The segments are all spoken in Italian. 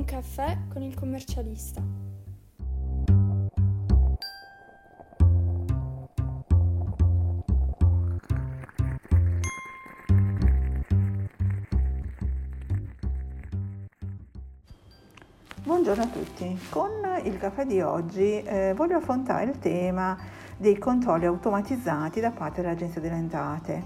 Un caffè con il commercialista. Buongiorno a tutti, con il caffè di oggi eh, voglio affrontare il tema dei controlli automatizzati da parte dell'Agenzia delle Entrate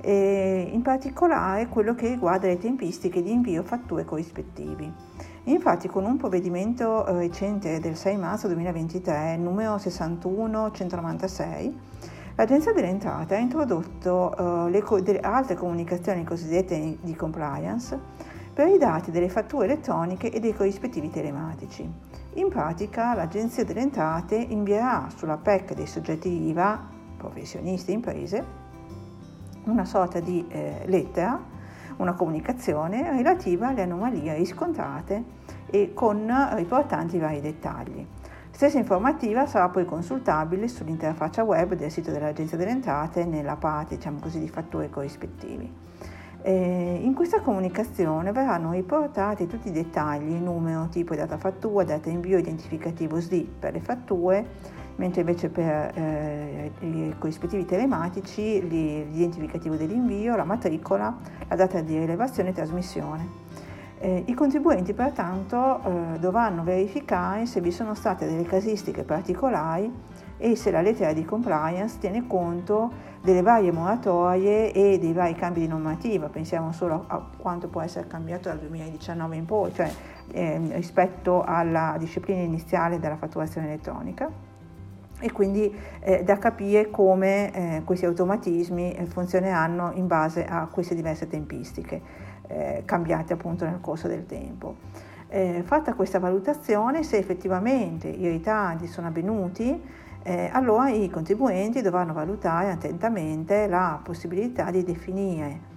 e in particolare quello che riguarda le tempistiche di invio fatture corrispettivi. Infatti con un provvedimento eh, recente del 6 marzo 2023, numero 61196, l'Agenzia delle Entrate ha introdotto eh, le, altre comunicazioni cosiddette di compliance per i dati delle fatture elettroniche e dei corrispettivi telematici. In pratica l'Agenzia delle Entrate invierà sulla PEC dei soggetti IVA, professionisti e imprese, una sorta di eh, lettera, una comunicazione relativa alle anomalie riscontrate e con riportanti i vari dettagli. Stessa informativa sarà poi consultabile sull'interfaccia web del sito dell'Agenzia delle Entrate nella parte diciamo così, di fatture corrispettivi. Eh, in questa comunicazione verranno riportati tutti i dettagli, numero, tipo di data fattura, data invio, identificativo SDI per le fatture, mentre invece per eh, i corrispettivi telematici l'identificativo dell'invio, la matricola, la data di rilevazione e trasmissione. Eh, I contribuenti pertanto eh, dovranno verificare se vi sono state delle casistiche particolari e se la lettera di compliance tiene conto delle varie moratorie e dei vari cambi di normativa, pensiamo solo a quanto può essere cambiato dal 2019 in poi, cioè eh, rispetto alla disciplina iniziale della fatturazione elettronica e quindi eh, da capire come eh, questi automatismi eh, funzioneranno in base a queste diverse tempistiche eh, cambiate appunto nel corso del tempo. Eh, fatta questa valutazione, se effettivamente i ritardi sono avvenuti, eh, allora i contribuenti dovranno valutare attentamente la possibilità di definire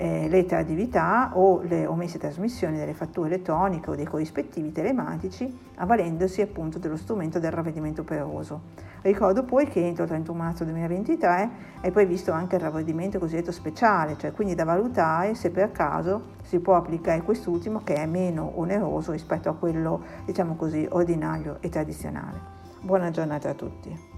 eh, le tardività o le omesse trasmissioni delle fatture elettroniche o dei corrispettivi telematici avvalendosi appunto dello strumento del ravvedimento operoso. Ricordo poi che entro il 31 marzo 2023 è previsto anche il ravvedimento cosiddetto speciale, cioè quindi da valutare se per caso si può applicare quest'ultimo che è meno oneroso rispetto a quello diciamo così ordinario e tradizionale. Buona giornata a tutti.